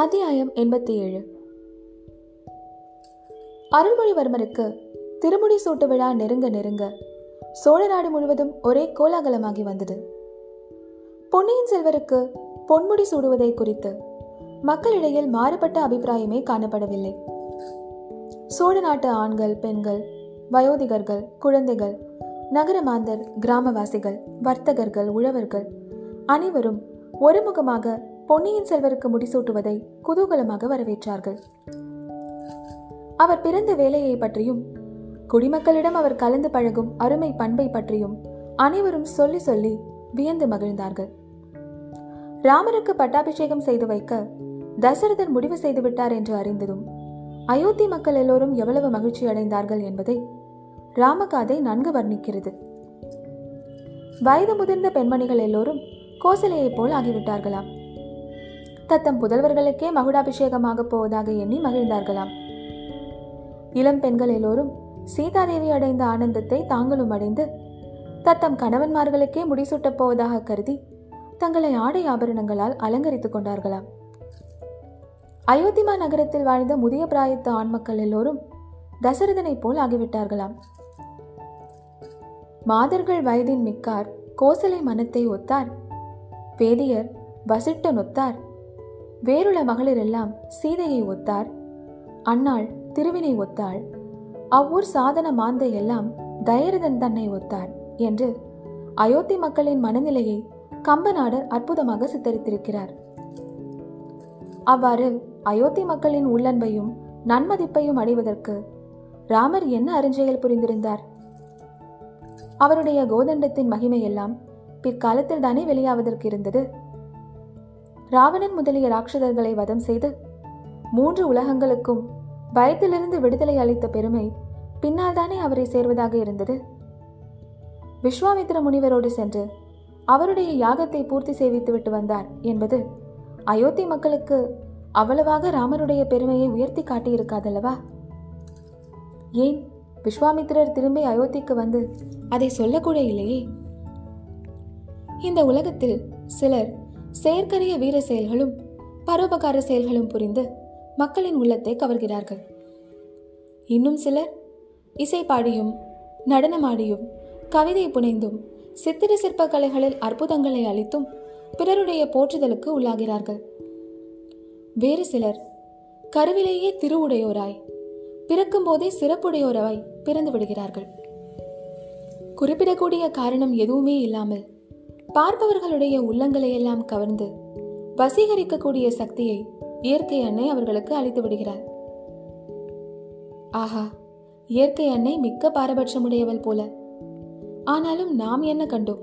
அத்தியாயம் எண்பத்தி ஏழு அருள்மொழிவர்மருக்கு திருமுடி சூட்டு விழா நெருங்க நெருங்க சோழ நாடு முழுவதும் ஒரே கோலாகலமாகி வந்தது. பொன்னியின் செல்வருக்கு பொன்முடி சூடுவதை குறித்து மக்களிடையில் மாறுபட்ட அபிப்பிராயமே காணப்படவில்லை. சோழ நாட்டு ஆண்கள் பெண்கள் வயோதிகர்கள் குழந்தைகள் நகர மாந்தர் கிராமவாசிகள் வர்த்தகர்கள் உழவர்கள் அனைவரும் ஒருமுகமாக பொன்னியின் செல்வருக்கு முடிசூட்டுவதை குதூகலமாக வரவேற்றார்கள். அவர் பிறந்த வேலையை பற்றியும் குடிமக்களிடம் அவர் கலந்து பழகும் அருமை பண்பை பற்றியும் அனைவரும் சொல்லி சொல்லி வியந்து மகிழ்ந்தார்கள். ராமருக்கு பட்டாபிஷேகம் செய்து வைக்க தசரதர் முடிவு செய்துவிட்டார் என்று அறிந்ததும் அயோத்தி மக்கள் எல்லோரும் எவ்வளவு மகிழ்ச்சி அடைந்தார்கள் என்பதை ராமகாதை நன்கு வர்ணிக்கிறது. வயது முதிர்ந்த பெண்மணிகள் எல்லோரும் கோசலையைப் போல் ஆகிவிட்டார்களாம். தத்தம் புதல்வர்களுக்கே மகுடாபிஷேகமாக போவதாக எண்ணி மகிழ்ந்தார்களாம். இளம் பெண்கள் எல்லோரும் சீதாதேவி அடைந்த ஆனந்தத்தை தாங்களும் அடைந்து தத்தம் கணவன்மார்களுக்கே முடிசூட்டப் போவதாக கருதி தங்களை ஆடை ஆபரணங்களால் அலங்கரித்துக் கொண்டார்களாம். அயோத்திமா நகரத்தில் வாழ்ந்த முதிய பிராயத்து ஆண் மக்கள் எல்லோரும் தசரதனைப் போல் ஆகிவிட்டார்களாம். மாதர்கள் வயதின் மிக்கார் கோசலை மனத்தை ஒத்தார் வேதியர் வசிட்டன் ஒத்தார் வேறுள்ள மகளிர் எல்லாம் சீதையை ஒத்தார். அன்னாள் திருவினை ஒத்தாள். அவ்வூர் சாதன மாந்தை எல்லாம் தயரதன் தன்னை ஒத்தார் என்று அயோத்தி மக்களின் மனநிலையை கம்பநாடர் அற்புதமாக சித்தரித்திருக்கிறார். அவ்வாறு அயோத்தி மக்களின் உள்ளன்பையும் நன்மதிப்பையும் அடைவதற்கு ராமர் என்ன அருஞ்செயல் புரிந்திருந்தார்? அவருடைய கோதண்டத்தின் மகிமையெல்லாம் பிற்காலத்தில் தானே வெளியாவதற்கு இருந்தது? ராவணன் முதலிய ராட்சதர்களை வதம் செய்து மூன்று உலகங்களுக்கும் பயத்திலிருந்து விடுதலை அளித்த பெருமை பின்னால் தானே அவரை சேர்வதாக இருந்தது. விஸ்வாமித்திர முனிவரோடு சென்று அவருடைய யாகத்தை பூர்த்தி செய்வித்துவிட்டு வந்தார் என்பது அயோத்தி மக்களுக்கு அவ்வளவாக ராமருடைய பெருமையை உயர்த்தி காட்டியிருக்காதல்லவா? ஏன் விஸ்வாமித்திரர் திரும்பி அயோத்திக்கு வந்து அதை சொல்லக்கூட இல்லையே? இந்த உலகத்தில் சிலர் செயற்கரிய வீர செயல்களும் பரோபகார செயல்களும் புரிந்து மக்களின் உள்ளத்தை கவர்கிறார்கள். இன்னும் சிலர் இசை பாடியும் நடனமாடியும் கவிதை புனைந்தும் சித்திர சிற்ப கலைகளில் அற்புதங்களை அளித்தும் பிறருடைய போற்றுதலுக்கு உள்ளாகிறார்கள். வேறு சிலர் கருவிலேயே திருவுடையோராய் பிறக்கும் போதே சிறப்புடையோராய் பிறந்து விடுகிறார்கள். குறிப்பிடக்கூடிய காரணம் எதுவுமே இல்லாமல் பார்ப்பவர்களுடைய உள்ளங்களை எல்லாம் கவர்ந்து வசீகரிக்கக்கூடிய சக்தியை இயற்கை அன்னை அவர்களுக்கு அளித்து விடுகிறார் ஆஹா இயற்கை அன்னை மிக்க பாரபட்சமுடையவள் போல. ஆனாலும் நாம் என்ன கண்டோம்?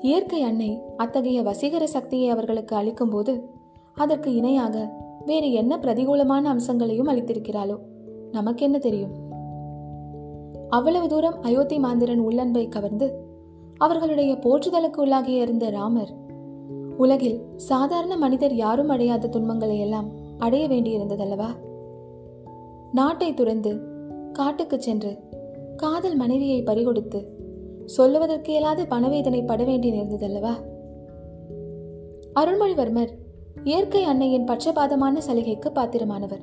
இயற்கை அன்னை அத்தகைய வசீகர சக்தியை அவர்களுக்கு அளிக்கும் போது அதற்கு இணையாக வேறு என்ன பிரதிகூலமான அம்சங்களையும் அளித்திருக்கிறாளோ? நமக்கு என்ன தெரியும்? அவ்வளவு தூரம் அயோத்தி மாந்திரன் உள்ளன்பை கவர்ந்து அவர்களுடைய போற்றுதலுக்கு உள்ளாகிய இருந்த ராமர் உலகில் சாதாரண மனிதர் யாரும் அடையாத துன்பங்களை எல்லாம் அடைய வேண்டியிருந்ததல்லவா? நாட்டை துறந்து காட்டுக்கு சென்று காதல் மனைவியை பறிகொடுத்து சொல்லுவதற்கு பணவேதனை பட வேண்டி நேர்ந்ததல்லவா? அருள்மொழிவர்மர் இயற்கை அன்னையின் பட்சபாதமான சலுகைக்கு பாத்திரமானவர்.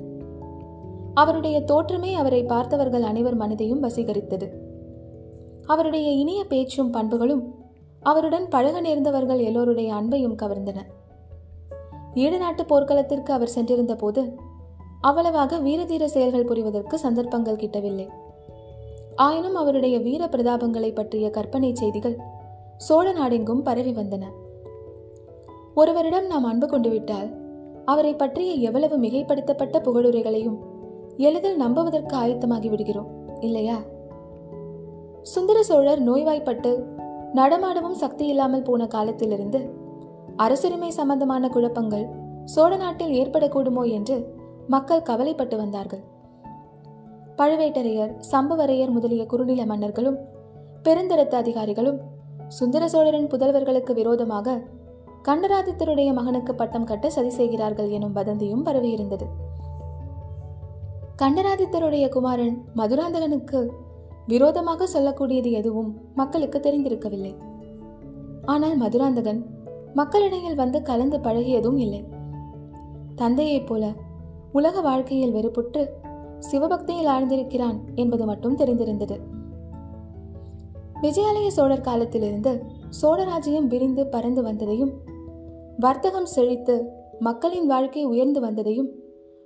அவருடைய தோற்றமே அவரை பார்த்தவர்கள் அனைவர் மனதையும் வசீகரித்தது. அவருடைய இனிய பேச்சும் பண்புகளும் அவருடன் பழக நேர்ந்தவர்கள் எல்லோருடைய அன்பையும் கவர்ந்தன. ஈடு நாட்டு போர்க்களத்திற்கு அவர் சென்றிருந்த போது அவ்வளவாக வீரதீர செயல்கள் புரிவதற்கு சந்தர்ப்பங்கள் கிட்டவில்லை. ஆயினும் அவருடைய வீர பிரதாபங்களை பற்றிய கற்பனை செய்திகள் சோழ நாடெங்கும் பரவி வந்தன. ஒருவரிடம் நாம் அன்பு கொண்டு விட்டால் அவரை பற்றிய எவ்வளவு மிகைப்படுத்தப்பட்ட புகழுரைகளையும் எளிதில் நம்புவதற்கு ஆயத்தமாகி விடுகிறோம் இல்லையா? சுந்தர சோழர் நோய்வாய்ப்பட்டு நடமாடவும் சக்தி இல்லாமல் போன காலத்திலிருந்து அரசுரிமை சம்பந்தமான குழப்பங்கள் சோழ நாட்டில் ஏற்படக்கூடுமோ என்று மக்கள் கவலைப்பட்டு வந்தார்கள். பழுவேட்டரையர் சம்புவரையர் முதலிய குறுநில மன்னர்களும் பெருந்தரத்து அதிகாரிகளும் சுந்தர சோழரின் புதல்வர்களுக்கு விரோதமாக கண்டராதித்தருடைய மகனுக்கு பட்டம் கட்ட சதி செய்கிறார்கள் எனும் வதந்தியும் பரவியிருந்தது. கண்டராதித்தருடைய குமாரன் மதுராந்தகனுக்கு விரோதமாக சொல்லக்கூடியது எதுவும் மக்களுக்கு தெரிந்திருக்கவில்லை. ஆனால் மதுராந்தகன் மக்களிடையில் வந்து கலந்து பழகியதும் இல்லை. தந்தையைப் போல உலக வாழ்க்கையில் வெறுப்புற்று சிவபக்தியில் ஆழ்ந்திருக்கிறான் என்பது மட்டும் தெரிந்திருந்தது. விஜயாலய சோழர் காலத்திலிருந்து சோழராஜ்யம் விரிந்து பறந்து வந்ததையும் வர்த்தகம் செழித்து மக்களின் வாழ்க்கை உயர்ந்து வந்ததையும்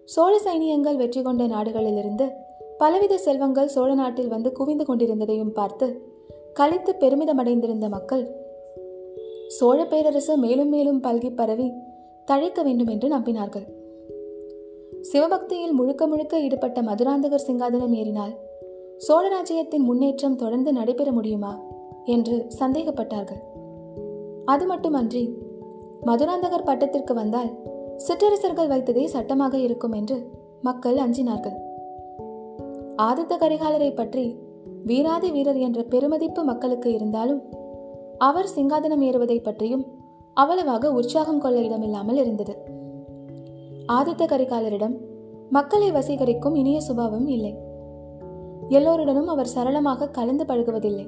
சோழ சைனியங்கள் வெற்றி கொண்ட நாடுகளிலிருந்து பலவித செல்வங்கள் சோழ நாட்டில் வந்து குவிந்து கொண்டிருந்ததையும் பார்த்து கழித்து பெருமிதமடைந்திருந்த மக்கள் சோழ பேரரசு மேலும் மேலும் பல்கி பரவி தழைக்க வேண்டும் என்று நம்பினார்கள். சிவபக்தியில் முழுக்க முழுக்க ஈடுபட்ட மதுராந்தகர் சிங்காதனம் ஏறினால் சோழ ராஜ்யத்தின் முன்னேற்றம் தொடர்ந்து நடைபெற முடியுமா என்று சந்தேகப்பட்டார்கள். அது மட்டுமன்றி மதுராந்தகர் பட்டத்திற்கு வந்தால் சிற்றரசர்கள் வைத்ததே சட்டமாக இருக்கும் என்று மக்கள் அஞ்சினார்கள். ஆதித்த கரிகாலரை பற்றி வீராதி வீரர் என்ற பெருமதிப்பு மக்களுக்கு இருந்தாலும் அவர் சிங்காதனம் ஏறுவதை பற்றியும் அவ்வளவாக உற்சாகம் கொள்ள இடமில்லாமல் இருந்தது. ஆதித்த கரிகாலரிடம் மக்களை வசீகரிக்கும் இனிய சுபாவம் இல்லை. எல்லோருடனும் அவர் சரளமாக கலந்து பழகுவதில்லை.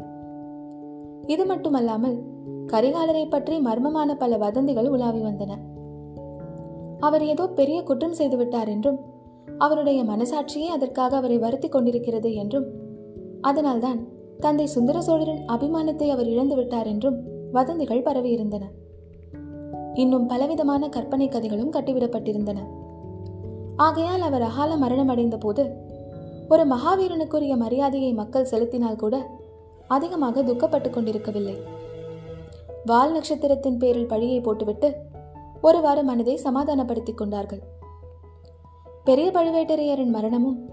இது மட்டுமல்லாமல் கரிகாலரை பற்றி மர்மமான பல வதந்திகள் உலாவி வந்தன. அவர் ஏதோ பெரிய குற்றம் செய்துவிட்டார் என்றும் அவருடைய மனசாட்சியே அதற்காக அவரை வருத்தி கொண்டிருக்கிறது என்றும் அதனால்தான் தந்தை சுந்தர சோழரின் அபிமானத்தை அவர் இழந்து விட்டார் என்றும் வதந்திகள் பரவியிருந்தன இன்னும் பலவிதமான கற்பனை கதைகளும் கட்டிவிடப்பட்டிருந்தன. ஆகையால் அவர் அகால மரணமடைந்த போது ஒரு மகாவீரனுக்குரிய மரியாதையை மக்கள் செலுத்தினால் கூட அதிகமாக துக்கப்பட்டுக் கொண்டிருக்கவில்லை. வால் நட்சத்திரத்தின் பேரில் பழியை போட்டுவிட்டு ஒருவாறு மனதை சமாதானப்படுத்திக் கொண்டார்கள். பெரிய பழுவேட்டரையரின் மரணமும்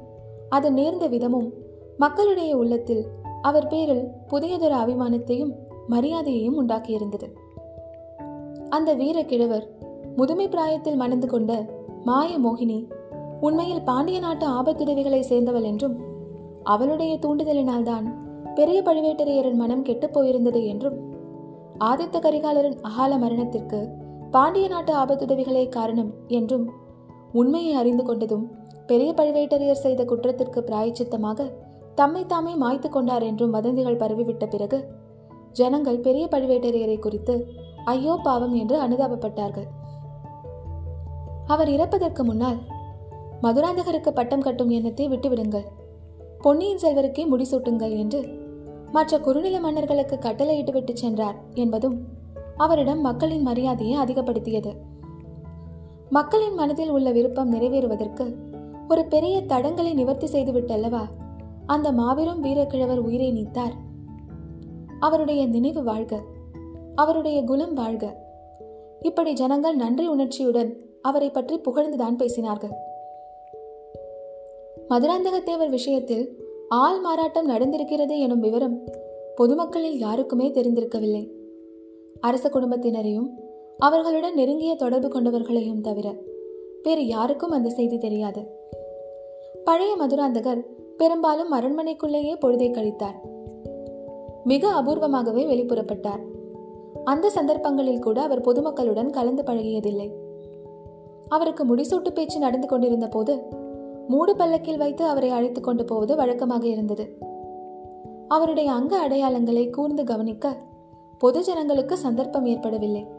அது நேர்ந்த விதமும் மக்களுடைய உள்ளத்தில் அவர் பேரில் புதியதொரு அபிமானத்தையும் மரியாதையையும் உண்டாக்கியிருந்தது. அந்த வீர கிழவர் முதுமை பிராயத்தில் மணந்து கொண்ட மாய மோகினி உண்மையில் பாண்டிய நாட்டு ஆபத்துதவிகளை சேர்ந்தவள் என்றும் அவளுடைய தூண்டுதலினால்தான் பெரிய பழுவேட்டரையரின் மனம் கெட்டுப் போயிருந்தது என்றும் ஆதித்த கரிகாலரின் அகால மரணத்திற்கு பாண்டிய நாட்டு ஆபத்துதவிகளே காரணம் என்றும் உண்மையை அறிந்து கொண்டதும் பெரிய பழுவேட்டரையர் செய்த குற்றத்திற்கு பிராயச்சித்தமாக தம்மை தாமே மாய்த்து கொண்டார் என்றும் வதந்திகள் பரவிவிட்ட பிறகு ஜனங்கள் பெரிய பழுவேட்டரையரை குறித்து ஐயோ பாவம் என்று அனுதாபப்பட்டார்கள். அவர் இறப்பதற்கு முன்னால் மதுராந்தகருக்கு பட்டம் கட்டும் எண்ணத்தை விட்டுவிடுங்கள் பொன்னியின் செல்வருக்கே முடிசூட்டுங்கள் என்று மற்ற குறுநில மன்னர்களுக்கு கட்டளையிட்டு விட்டு சென்றார் என்பதும் அவரிடம் மக்களின் மரியாதையை அதிகப்படுத்தியது. மக்களின் மனதில் உள்ள விருப்பம் நிறைவேறுவதற்கு ஒரு பெரிய தடங்களை நிவர்த்தி செய்துவிட்டல்லவா? அந்த மாபெரும் வீரக்கிழவர் உயிரை நீத்தார். அவருடைய நினைவு வாழ்க. அவருடைய குலம் வாழ்க. இப்படி ஜனங்கள் நன்றி உணர்ச்சியுடன் அவரை பற்றி புகழ்ந்துதான் பேசினார்கள். மதுராந்தகத்தேவர் விஷயத்தில் ஆள் மாறாட்டம் நடந்திருக்கிறது எனும் விவரம் பொதுமக்களில் யாருக்குமே தெரிந்திருக்கவில்லை. அரச குடும்பத்தினரையும் அவர்களுடன் நெருங்கிய தொடர்பு கொண்டவர்களையும் தவிர வேறு யாருக்கும் அந்த செய்தி தெரியாது. பழைய மதுராந்தகர் பெரும்பாலும் அரண்மனைக்குள்ளேயே பொழுதை கழித்தார். மிக அபூர்வமாகவே வெளிப்புறப்பட்டார். அந்த சந்தர்ப்பங்களில் கூட அவர் பொதுமக்களுடன் கலந்து பழகியதில்லை. அவருக்கு முடிசூட்டு பேச்சு நடந்து கொண்டிருந்த போது மூடு பல்லக்கில் வைத்து அவரை அழைத்துக் கொண்டு போவது வழக்கமாக இருந்தது. அவருடைய அங்க அடையாளங்களை கூர்ந்து கவனிக்க பொது ஜனங்களுக்கு சந்தர்ப்பம் ஏற்படவில்லை.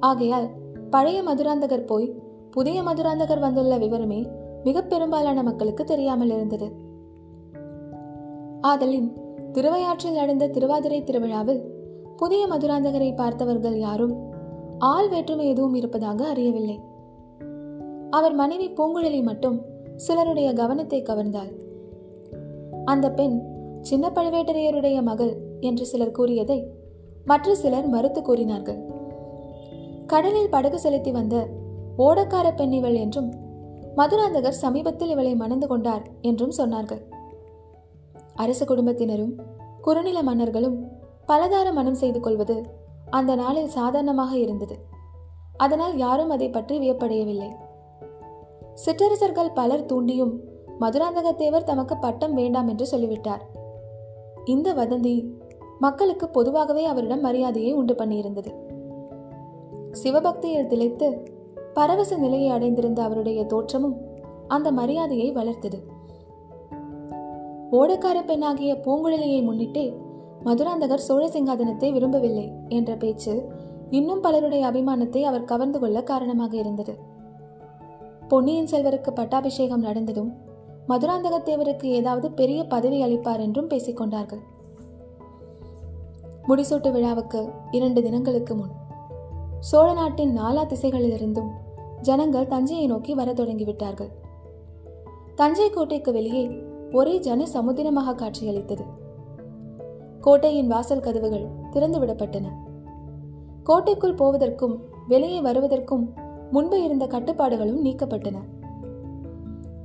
ஆகையால் பழைய மதுராந்தகர் போய் புதிய மதுராந்தகர் வந்துள்ள விவரமே மிக பெரும்பாலான மக்களுக்கு தெரியாமல் இருந்தது. ஆதலின் திருவையாற்றில் நடந்த திருவாதிரை திருவிழாவில் புதிய மதுராந்தகரை பார்த்தவர்கள் யாரும் ஆள் வேற்றுமை எதுவும் இருப்பதாக அறியவில்லை. அவர் மனைவி பூங்குழலி மட்டும் சிலருடைய கவனத்தை கவர்ந்தாள். அந்த பெண் சின்ன பழுவேட்டரையருடைய மகள் என்று சிலர் கூறியதை மற்ற சிலர் மறுத்து கூறினார்கள். கடலில் படகு செலுத்தி வந்த ஓடக்கார பெண் இவள் என்றும் மதுராந்தகர் சமீபத்தில் இவளை மணந்து கொண்டார் என்றும் சொன்னார்கள். அரச குடும்பத்தினரும் குறுநில மன்னர்களும் பலதார மனம் செய்து கொள்வது அந்த நாளில் சாதாரணமாக இருந்தது. அதனால் யாரும் அதை பற்றி வியப்படையவில்லை. சிற்றரசர்கள் பலர் தூண்டியும் மதுராந்தகத்தேவர் தமக்கு பட்டம் வேண்டாம் என்று சொல்லிவிட்டார். இந்த வதந்தி மக்களுக்கு பொதுவாகவே அவரிடம் மரியாதையை உண்டு பண்ணியிருந்தது. சிவபக்தியில் திளைத்து பரவச நிலையை அடைந்திருந்த அவருடைய தோற்றமும் அந்த மரியாதையை வளர்த்தது. ஓடக்கார பெண்ணாகிய பூங்குழலியை முன்னிட்டே மதுராந்தகர் சோழ சிங்காதனத்தை விரும்பவில்லை என்ற பேச்சு இன்னும் பலருடைய அபிமானத்தை அவர் கவர்ந்து கொள்ள காரணமாக இருந்தது. பொன்னியின் செல்வருக்கு பட்டாபிஷேகம் நடந்ததும் மதுராந்தகத்தேவருக்கு ஏதாவது பெரிய பதவி அளிப்பார் என்றும் பேசிக்கொண்டார்கள். முடிசூட்டு விழாவுக்கு இரண்டு தினங்களுக்கு முன் சோழ நாட்டின் நாலா திசைகளிலிருந்தும் ஜனங்கள் தஞ்சையை நோக்கி வர தொடங்கிவிட்டார்கள். தஞ்சை கோட்டைக்கு வெளியே ஒரே ஜன சமுத்திரமாக காட்சியளித்தது. கோட்டையின் வாசல் கதவுகள் திறந்து விடப்பட்டன. கோட்டைக்குள் போவதற்கும் வெளியே வருவதற்கும் முன்பு இருந்த கட்டுப்பாடுகளும் நீக்கப்பட்டன.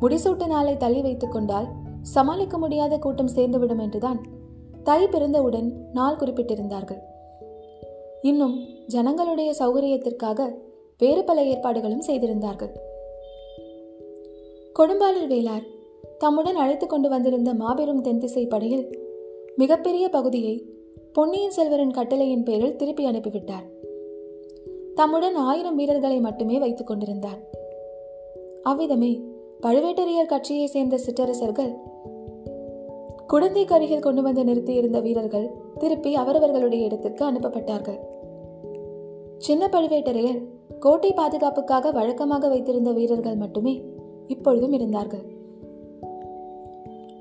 முடிசூட்டு நாளை தள்ளி வைத்துக் கொண்டால் சமாளிக்க முடியாத கூட்டம் சேர்ந்துவிடும் என்றுதான் தை பிறந்தவுடன் நாள் குறிப்பிட்டிருந்தார்கள். இன்னும் ஜனங்களுடைய சௌகரியத்திற்காக வேறு பல ஏற்பாடுகளும் செய்திருந்தார்கள். கொடும்பாளூர் வேளார் தம்முடன் அழைத்து கொண்டு வந்திருந்த மாபெரும் தென்திசை படையில் மிகப்பெரிய பகுதியை பொன்னியின் செல்வரின் கட்டளையின் பேரில் திருப்பி அனுப்பிவிட்டார். தம்முடன் ஆயிரம் வீரர்களை மட்டுமே வைத்துக் கொண்டிருந்தார். அவ்விதமே பழுவேட்டரையர் கட்சியை சேர்ந்த சிற்றரசர்கள் குடந்தைக்கு கருகில் கொண்டு வந்து நிறுத்தியிருந்த வீரர்கள் திருப்பி அவரவர்களுடைய இடத்திற்கு அனுப்பப்பட்டார்கள். சின்ன பழுவேட்டரையர் கோட்டை பாதுகாப்புக்காக வழக்கமாக வைத்திருந்த வீரர்கள் மட்டுமே இப்பொழுதும் இருந்தார்கள்.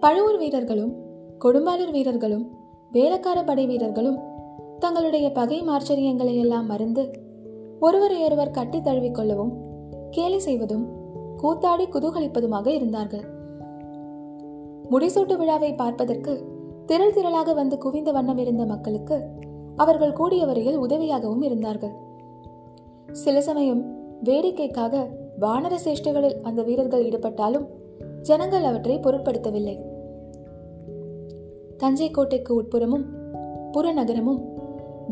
பழுவூர் வீரர்களும் கொடும்பாளூர் வீரர்களும் வேலக்கார படை வீரர்களும் தங்களுடைய பகை மார்ச்சரியங்களை எல்லாம் மறந்து ஒருவரையொருவர் கட்டி தழுவிக்கொள்ளவும் கேலி செய்வதும் கூத்தாடி குதூகலிப்பதுமாக இருந்தார்கள். முடிசூட்டு விழாவை பார்ப்பதற்கு திரள் திரளாக வந்து குவிந்த வண்ணம் இருந்த மக்களுக்கு அவர்கள் கூடிய வரையில் உதவியாகவும் இருந்தார்கள். சில சமயம் வேடிக்கைக்காக வானர சேஷ்டைகளில் அந்த வீரர்கள் ஈடுபட்டாலும் ஜனங்கள் அவற்றை பொருட்படுத்தவில்லை. தஞ்சை கோட்டைக்கு உட்புறமும் புறநகரமும்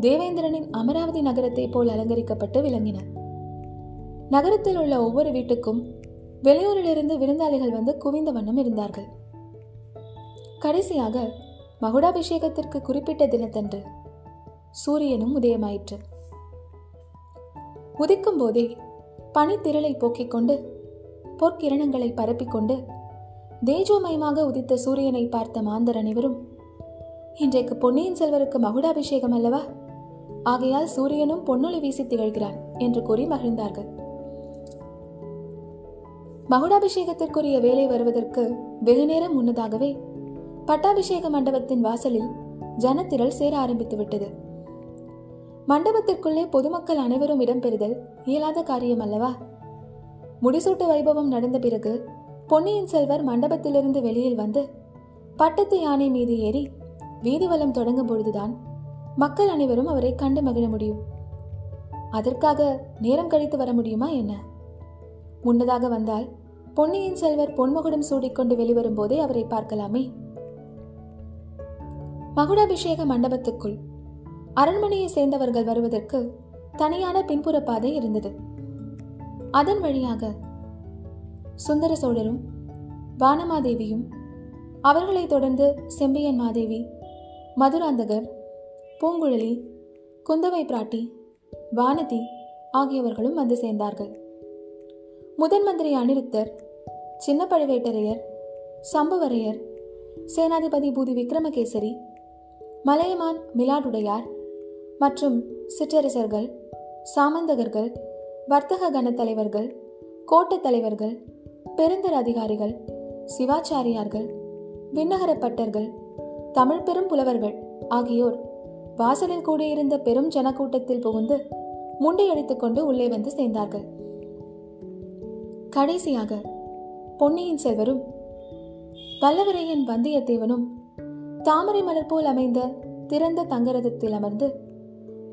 தேவேந்திரனின் அமராவதி நகரத்தை போல் அலங்கரிக்கப்பட்டு விளங்கின. நகரத்தில் உள்ள ஒவ்வொரு வீட்டுக்கும் வெளியூரிலிருந்து விருந்தாளிகள் வந்து குவிந்த வண்ணம் இருந்தார்கள். கடைசியாக மகுடாபிஷேகத்திற்கு குறிப்பிட்ட தினத்தன்று சூரியனும் உதயமாயிற்று. உதிக்கும் போதே பனித்திரளை போக்கிக் கொண்டு பொற்கிரணங்களை பரப்பிக்கொண்டு தேஜோமயமாக உதித்த சூரியனை பார்த்த மாந்தர் அனைவரும் இன்றைக்கு பொன்னியின் செல்வருக்கு மகுடாபிஷேகம் அல்லவா? ஆகையால் சூரியனும் பொன்னொளி வீசி திகழ்கிறான் என்று கூறி மகிழ்ந்தார்கள். மகுடாபிஷேகத்திற்குரிய வேலை வருவதற்கு வெகு நேரம் முன்னதாகவே பட்டாபிஷேக மண்டபத்தின் வாசலில் ஜனத்திரள் சேர ஆரம்பித்து விட்டது மண்டபத்திற்குள்ளே பொதுமக்கள் அனைவரும் இடம்பெறுதல் இயலாத காரியம் அல்லவா முடிசூட்டு வைபவம் நடந்த பிறகு பொன்னியின் செல்வர் மண்டபத்திலிருந்து வெளியில் வந்து பட்டத்து யானை மீது ஏறி வீதிவலம் தொடங்கும் பொழுதுதான் மக்கள் அனைவரும் அவரை கண்டு மகிழ முடியும். அதற்காக நேரம் கழித்து வர முடியுமா என்ன? முன்னதாக வந்தால் பொன்னியின் செல்வர் பொன்முகுடம் சூடிக்கொண்டு வெளிவரும் போதே அவரை பார்க்கலாமே. மகுடாபிஷேக மண்டபத்துக்குள் அரண்மனையை சேர்ந்தவர்கள் வருவதற்கு தனியான பின்புற பாதை இருந்தது. அதன் வழியாக சுந்தர சோழரும் வானமாதேவியும் அவர்களைத் தொடர்ந்து செம்பியன் மாதேவி மதுராந்தகர் பூங்குழலி குந்தவை பிராட்டி வானதி ஆகியவர்களும் வந்து சேர்ந்தார்கள். முதன் மந்திரி அனிருத்தர் சின்ன பழுவேட்டரையர் சம்புவரையர் சேனாதிபதி பூதி விக்ரமகேசரி மலையமான் மிலாடுடையார் மற்றும் சிற்றரசர்கள் சாமந்தகர்கள் வர்த்தக கண தலைவர்கள் கோட்டத் தலைவர்கள் பெருந்தர் அதிகாரிகள் சிவாச்சாரியார்கள் விண்ணகரப்பட்டர்கள் தமிழ் பெரும் புலவர்கள் ஆகியோர் வாசலில் கூடியிருந்த பெரும் ஜனக்கூட்டத்தில் புகுந்து முண்டையடித்துக் கொண்டு உள்ளே வந்து சேர்ந்தார்கள். கடைசியாக பொன்னியின் செல்வரும் வல்லவரையன் வந்தியத்தேவனும் தாமரை மலர் போல் அமைந்த திறந்த தங்கரதத்தில் அமர்ந்து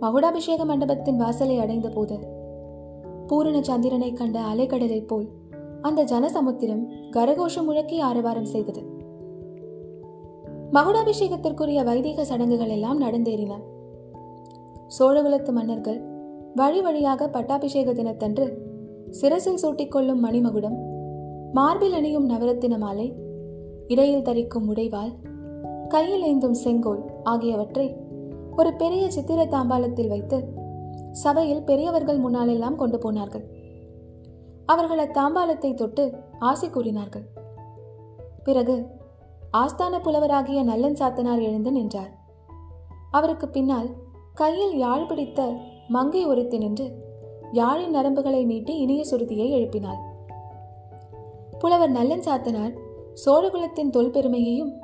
மகுடாபிஷேக மண்டபத்தின் வாசலை அடைந்த போது பூரண சந்திரனை கண்ட அலைக்கடலைப் போல் அந்த ஜனசமுத்திரம் கரகோஷம் முழக்கி ஆரவாரம் செய்தது. மகுடாபிஷேகத்திற்குரிய வைதிக சடங்குகள் எல்லாம் நடந்தேறின. சோழகுலத்து மன்னர்கள் வழி வழியாக பட்டாபிஷேக தினத்தன்று சிரசில் சூட்டிக்கொள்ளும் மணிமகுடம் மார்பில் அணியும் நவரத்தின மாலை இடையில் தரிக்கும் உடைவாள் கையில் ஏந்தும் செங்கோல் ஆகியவற்றை ஒரு பெரிய சித்திர தாம்பாலத்தில் வைத்து சபையில் பெரியவர்கள் முன்னாலெல்லாம் கொண்டு போனார்கள். அவர்கள் அத்தாம்பாலத்தை தொட்டு ஆசை கூறினார்கள். பிறகு ஆஸ்தான புலவராகிய நல்லன் சாத்தனார் எழுந்து நின்றார். அவருக்கு பின்னால் கையில் யாழ் பிடித்த மங்கை ஒருத்தி நின்று யாழின் நரம்புகளை நீட்டி இனிய சுருதியை எழுப்பினாள். புலவர் நல்லன் சாத்தனார் சோழகுலத்தின் தொல்பெருமையையும்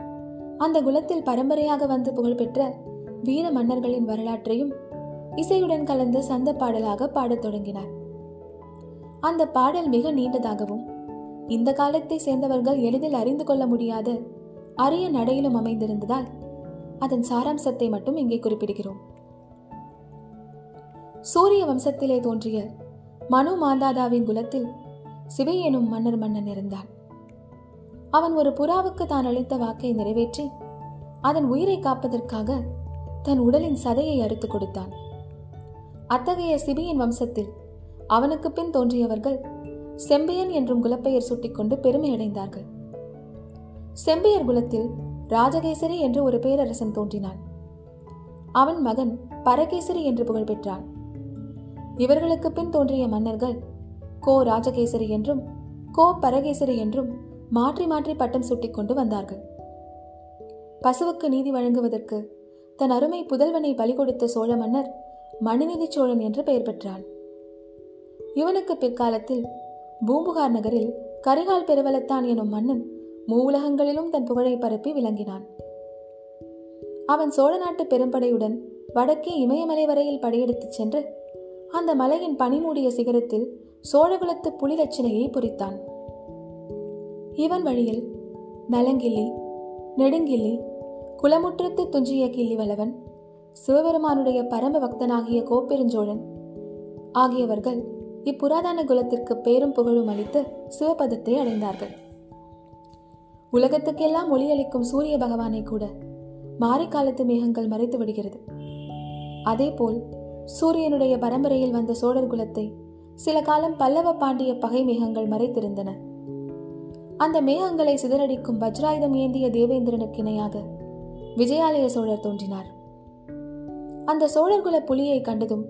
அந்த குலத்தில் பரம்பரையாக வந்து புகழ்பெற்ற வீர மன்னர்களின் வரலாற்றையும் இசையுடன் கலந்து சந்த பாடலாக பாடத் தொடங்கினார். அந்த பாடல் மிக நீண்டதாகவும் இந்த காலத்தை சேர்ந்தவர்கள் எளிதில் அறிந்து கொள்ள முடியாத அரிய நடையிலும் அமைந்திருந்ததால் அதன் சாராம்சத்தை மட்டும் இங்கே குறிப்பிடுகிறோம். சூரிய வம்சத்திலே தோன்றிய மனு மாந்தாதாவின் குலத்தில் சிவை எனும் மன்னர் மன்னன் இருந்தான். அவன் ஒரு புறாவுக்கு தான் அளித்த வாக்கை நிறைவேற்றி அதன் உயிரை காப்பதற்காக தன் உடலின் சதையை அறுத்து கொடுத்தான். அத்தகைய சிபியின் வம்சத்தில் அவனுக்கு பின் தோன்றியவர்கள் செம்பியன் என்றும் குலப்பெயர் சூட்டிக்கொண்டு பெருமை அடைந்தார்கள் செம்பியர் குலத்தில் ராஜகேசரி என்று ஒரு பேரரசன் தோன்றினான். அவன் மகன் பரகேசரி என்று புகழ் பெற்றான். இவர்களுக்கு பின் தோன்றிய மன்னர்கள் கோ ராஜகேசரி என்றும் கோ பரகேசரி என்றும் மாற்றி மாற்றி பட்டம் சூட்டிக்கொண்டு வந்தார்கள். பசுவுக்கு நீதி வழங்குவதற்கு தன் அருமை புதல்வனை பலி கொடுத்த சோழ மன்னர் மணிநிதி சோழன் என்று பெயர் பெற்றான் இவனுக்கு பிற்காலத்தில் பூம்புகார் நகரில் கரிகால் பெருவலத்தான் எனும் மன்னன் மூவுலகங்களிலும் தன் புகழை பரப்பி விளங்கினான். அவன் சோழ நாட்டு பெரும்படையுடன் வடக்கே இமயமலை வரையில் படையெடுத்துச் சென்று அந்த மலையின் பனிமூடிய சிகரத்தில் சோழகுலத்து புலி லட்சணையை பொறித்தான். இவன் வழியில் நலங்கிள்ளி நெடுங்கிள்ளி குலமுற்றத்து துஞ்சிய கிள்ளிவளவன் சிவபெருமானுடைய பரம பக்தனாகிய கோப்பெருஞ்சோழன் ஆகியவர்கள் இப்புராதன குலத்திற்கு பேரும் புகழும் அளித்து சிவபதத்தை அடைந்தார்கள். உலகத்துக்கெல்லாம் ஒளியளிக்கும் சூரிய பகவானை கூட மாரிக்காலத்து மேகங்கள் மறைத்து விடுகிறது. அதேபோல் சூரியனுடைய பரம்பரையில் வந்த சோழர் குலத்தை சில காலம் பல்லவ பாண்டிய பகை மேகங்கள் மறைத்திருந்தன. அந்த மேகங்களை சிதறடிக்கும் வஜ்ராயுதம் ஏந்திய தேவேந்திரனுக்கு இணையாக விஜயாலய சோழர் தோன்றினார். அந்த சோழர்குல புலியை கண்டதும்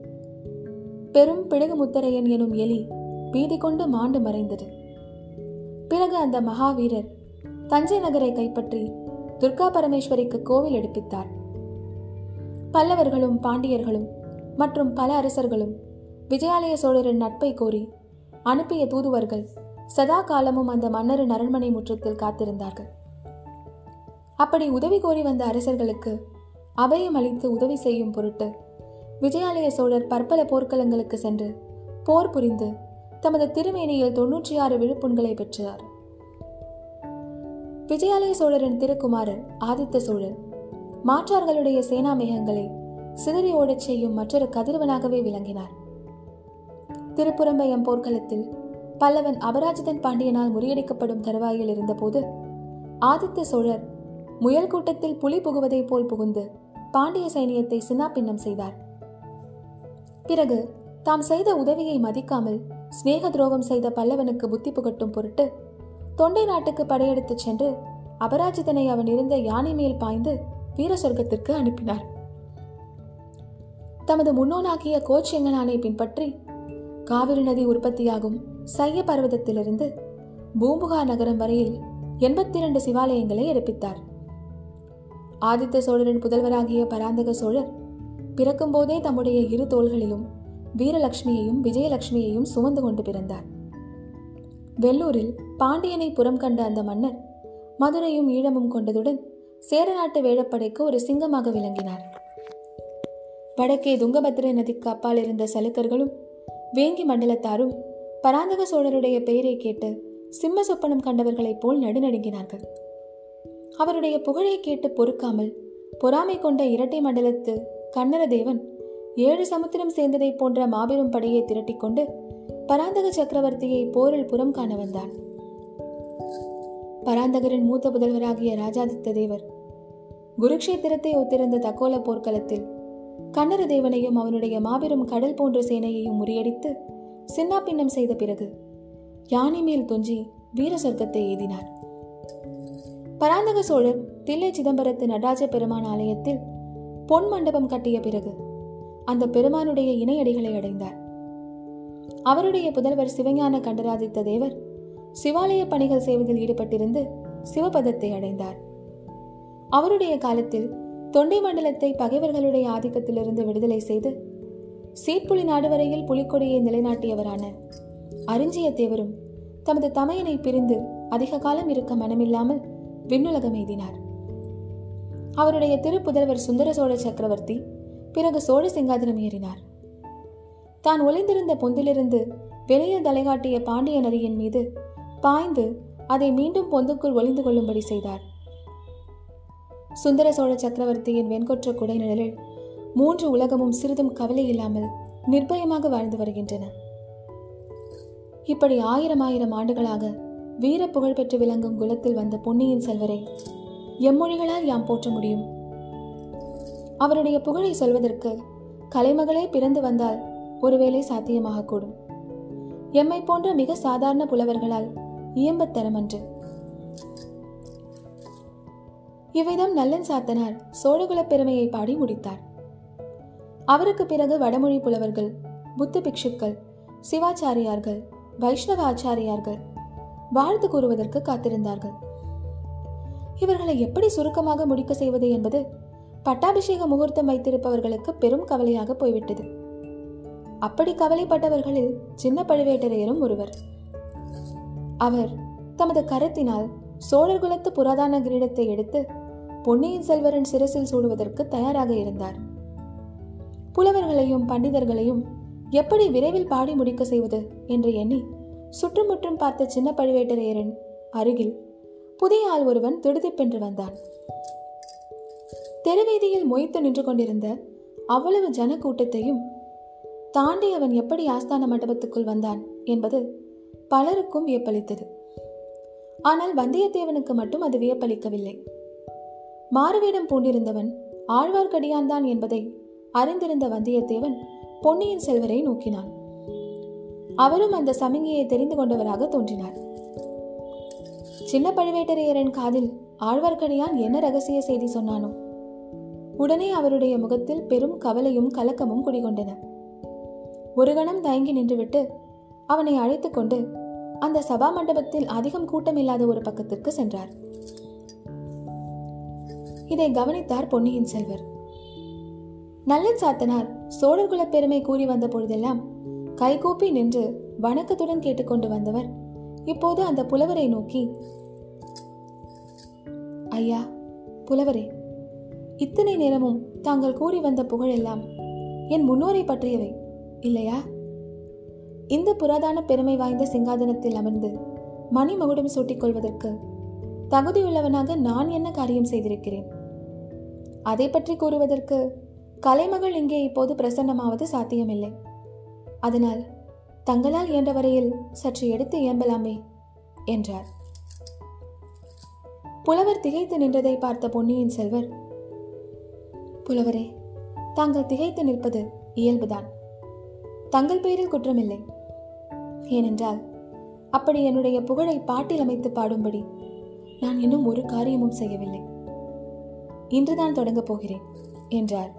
பெரும் பிடுகு முத்தரையன் எனும் எலி பீதி கொண்டு மாண்டு மறைந்தது. பிறகு அந்த மகாவீரர் தஞ்சை நகரை கைப்பற்றி துர்கா பரமேஸ்வரிக்கு கோவில் எடுப்பித்தார். பல்லவர்களும் பாண்டியர்களும் மற்றும் பல அரசர்களும் விஜயாலய சோழரின் நட்பை கோரி அனுப்பிய தூதுவர்கள் சதா காலமும் அந்த மன்னரின் அரண்மனை முற்றத்தில் காத்திருந்தார்கள். அப்படி உதவி கோரி வந்த அரசர்களுக்கு அபயம் அளித்து உதவி செய்யும் பொருட்டு விஜயாலய சோழர் பற்பல போர்க்களங்களுக்கு சென்று போர் புரிந்து தமது திருமேனியில் தொன்னூற்றி ஆறு விழுப்புண்களை பெற்றார். விஜயாலய சோழரின் திருக்குமாரர் ஆதித்த சோழர் மாற்றார்களுடைய சேனா மேகங்களை சிதறி ஓடச் செய்யும் மற்றொரு கதிரவனாகவே விளங்கினார். திருப்புறம்பயம் போர்க்களத்தில் பல்லவன் அபராஜிதன் பாண்டியனால் முறியடிக்கப்படும் தருவாயில் இருந்தபோது ஆதித்த சோழர் முயல் கூட்டத்தில் புலி புகுவதைப் போல் புகுந்து பாண்டிய சைனியத்தை சின்னாபின்னம் செய்தார். பிறகு தாம் செய்த உதவியை மதிக்காமல் சிநேக துரோகம் செய்த பல்லவனுக்கு புத்தி புகட்டும் பொருட்டு தொண்டை நாட்டுக்கு படையெடுத்துச் சென்று அபராஜிதனை அவன் இருந்த யானை மேல் பாய்ந்து வீர சொர்க்கத்திற்கு அனுப்பினார். தமது முன்னோனாகிய கோச்செங்கனானை பின்பற்றி காவிரி நதி உற்பத்தியாகும் சைய பர்வதத்திலிருந்து பூம்புகா நகரம் வரையில் எண்பத்தி இரண்டு சிவாலயங்களை எடுப்பித்தார். ஆதித்த சோழரின் புதல்வராகிய பராந்தக சோழர் பிறக்கும்போதே தம்முடைய இரு தோள்களிலும் வீரலட்சுமியையும் விஜயலட்சுமியையும் சுமந்து கொண்டு பிறந்தார். வெள்ளூரில் பாண்டியனை புறம் கண்ட அந்த மன்னர் மதுரையும் ஈழமும் கொண்டதுடன் சேரநாட்டு வேழப்படைக்கு ஒரு சிங்கமாக விளங்கினார். வடக்கே துங்கபத்திரை நதிக்கு அப்பால் இருந்த சலுக்கர்களும் வேங்கி மண்டலத்தாரும் பராந்தக சோழருடைய பெயரை கேட்டு சிம்ம சொப்பனம் கண்டவர்களைப் போல் நடுநடுங்கினார்கள். அவருடைய புகழை கேட்டு பொறுக்காமல் பொறாமை கொண்ட இரட்டை மண்டலத்து கண்ணரதேவன் ஏழு சமுத்திரம் சேர்ந்ததைப் போன்ற மாபெரும் படையை திரட்டிக்கொண்டு பராந்தக சக்கரவர்த்தியை போரில் புறம் காண வந்தான். பராந்தகரின் மூத்த புதல்வராகிய ராஜாதித்த தேவர் குருக்ஷேத்திரத்தை ஒத்திருந்த தக்கோல போர்க்களத்தில் கண்ணர தேவனையும் அவனுடைய மாபெரும் கடல் போன்ற சேனையையும் முறியடித்து சின்னாபின்னம் செய்த பிறகு யானை மேல் தொஞ்சி வீர சொர்க்கத்தை எய்தினார் பராந்தக சோழர் தில்லை சிதம்பரத்து நடராஜ பெருமான் ஆலயத்தில் பொன் மண்டபம் கட்டிய பிறகு அந்த பெருமானுடைய இணையடிகளை அடைந்தார். அவருடைய புதல்வர் சிவஞான கண்டராதித்த தேவர் சிவாலய பணிகள் செய்வதில் ஈடுபட்டிருந்து சிவபதத்தை அடைந்தார். அவருடைய காலத்தில் தொண்டை மண்டலத்தை பகைவர்களுடைய ஆதிக்கத்திலிருந்து விடுதலை செய்து சீட்புலி நாடு வரையில் புலிக்கொடியை நிலைநாட்டியவரான அரிஞ்சியத்தேவரும் தமது தமையனை பிரிந்து அதிக காலம் இருக்க மனமில்லாமல் விண்ணுலகம் எய்தினார். அவருடைய திருப்புதல்வர் சுந்தர சோழ சக்கரவர்த்தி பிறகு சோழ சிங்காதனம் ஏறினார். தான் ஒளிந்திருந்த பொந்திலிருந்து வெளியே தலைகாட்டிய பாண்டிய நரியின் மீது பாய்ந்து அதை மீண்டும் பொந்துக்குள் ஒளிந்து கொள்ளும்படி செய்தார். சுந்தர சோழ சக்கரவர்த்தியின் வெண்கொற்ற குடை நிழலில் மூன்று உலகமும் சிறிதும் கவலை இல்லாமல் நிர்பயமாக வாழ்ந்து வருகின்றன. இப்படி ஆயிரம் ஆயிரம் ஆண்டுகளாக வீர புகழ் பெற்று விளங்கும் குலத்தில் வந்த பொன்னியின் செல்வரை எம்மொழிகளால் யாம் போற்ற முடியும்? அவருடைய புகழை சொல்வதற்கு கலைமகளே பிறந்து வந்தால் ஒருவேளை சாத்தியமாகக்கூடும் எம்மை போன்ற மிக சாதாரண புலவர்களால் இயம்பத்தரமன்று இவ்விதம் நல்லன் சாத்தனார் சோழகுலப் பெருமையை பாடி முடித்தார். அவருக்கு பிறகு வடமொழி புலவர்கள் புத்த பிக்ஷுக்கள் சிவாச்சாரியார்கள் வைஷ்ணவ ஆச்சாரியார்கள் வாழ்த்து கூறுவதற்கு காத்திருந்தார்கள். இவர்களை எப்படி சுருக்கமாக முடிக்க செய்வது என்பது பட்டாபிஷேக முகூர்த்தம் வைத்திருப்பவர்களுக்கு பெரும் கவலையாக போய்விட்டது. அப்படி கவலைப்பட்டவர்களில் சின்ன பழுவேட்டரையரும் ஒருவர். அவர் தமது கரத்தினால் சோழர் குலத்து புராதான கிரீடத்தை எடுத்து பொன்னியின் செல்வரின் சிரசில் சூடுவதற்கு தயாராக இருந்தார். புலவர்களையும் பண்டிதர்களையும் எப்படி விரைவில் பாடி முடிக்க செய்வது என்று எண்ணி சுற்றுமுற்றும் பார்த்த சின்ன பழுவேட்டரையரன் அருகில் புதிய ஆள் ஒருவன் திடுதிப்பென்று வந்தான். தெருவீதியில் மொய்த்து நின்று கொண்டிருந்த அவ்வளவு ஜன கூட்டத்தையும் தாண்டி அவன் எப்படி ஆஸ்தான மண்டபத்துக்குள் வந்தான் என்பது பலருக்கும் வியப்பளித்தது. ஆனால் வந்தியத்தேவனுக்கு மட்டும் அது வியப்பளிக்கவில்லை. மாறுவேடம் பூண்டிருந்தவன் ஆழ்வார்க்கடியான் தான் என்பதை அறிந்திருந்த வந்தியத்தேவன் பொன்னியின் செல்வரை நோக்கினான். அவரும் அந்த சமிகையை தெரிந்து கொண்டவராக தோன்றினார். சின்ன பழுவேட்டரையரின் காதில் ஆழ்வார்க்கடியான் என்ன ரகசிய செய்தி சொன்னானோ? உடனே அவருடைய முகத்தில் பெரும் கவலையும் கலக்கமும் குடிகொண்டன. ஒரு கணம் தயங்கி நின்றுவிட்டு அவனை அழைத்துக்கொண்டு அந்த சபா மண்டபத்தில் அதிகம் கூட்டம் இல்லாத ஒரு பக்கத்திற்கு சென்றார். இதை கவனித்தார் பொன்னியின் செல்வர். நல்லன் சாத்தனார் சோழர் பெருமை கூறி வந்த பொழுதெல்லாம் கைகூப்பி நின்று வணக்கத்துடன் கேட்டுக்கொண்டு வந்தவர். இப்போது அந்த புலவரை நோக்கி ஐயா புலவரே இத்தனை நேரமும் தாங்கள் கூறி வந்த புகழெல்லாம் என் முன்னோரை பற்றியவை இல்லையா? இந்த புராதான பெருமை வாய்ந்த சிங்காதனத்தில் அமர்ந்து மணிமகுடம் சூட்டிக் கொள்வதற்கு தகுதியுள்ளவனாக நான் என்ன காரியம் செய்திருக்கிறேன்? அதை பற்றி கூறுவதற்கு கலைமகள் இங்கே இப்போது பிரசன்னமாவது சாத்தியமில்லை. அதனால் தங்களால் இயன்ற வரையில் சற்று எடுத்து இயம்பலாமே என்றார். புலவர் திகைத்து நின்றதை பார்த்த பொன்னியின் செல்வர் புலவரே தாங்கள் திகைத்து நிற்பது இயல்புதான். தங்கள் பெயரில் குற்றமில்லை. ஏனென்றால் அப்படி என்னுடைய புகழை பாட்டில் அமைத்து பாடும்படி நான் இன்னும் ஒரு காரியமும் செய்யவில்லை. இன்றுதான் தொடங்கப் போகிறேன் என்றார்.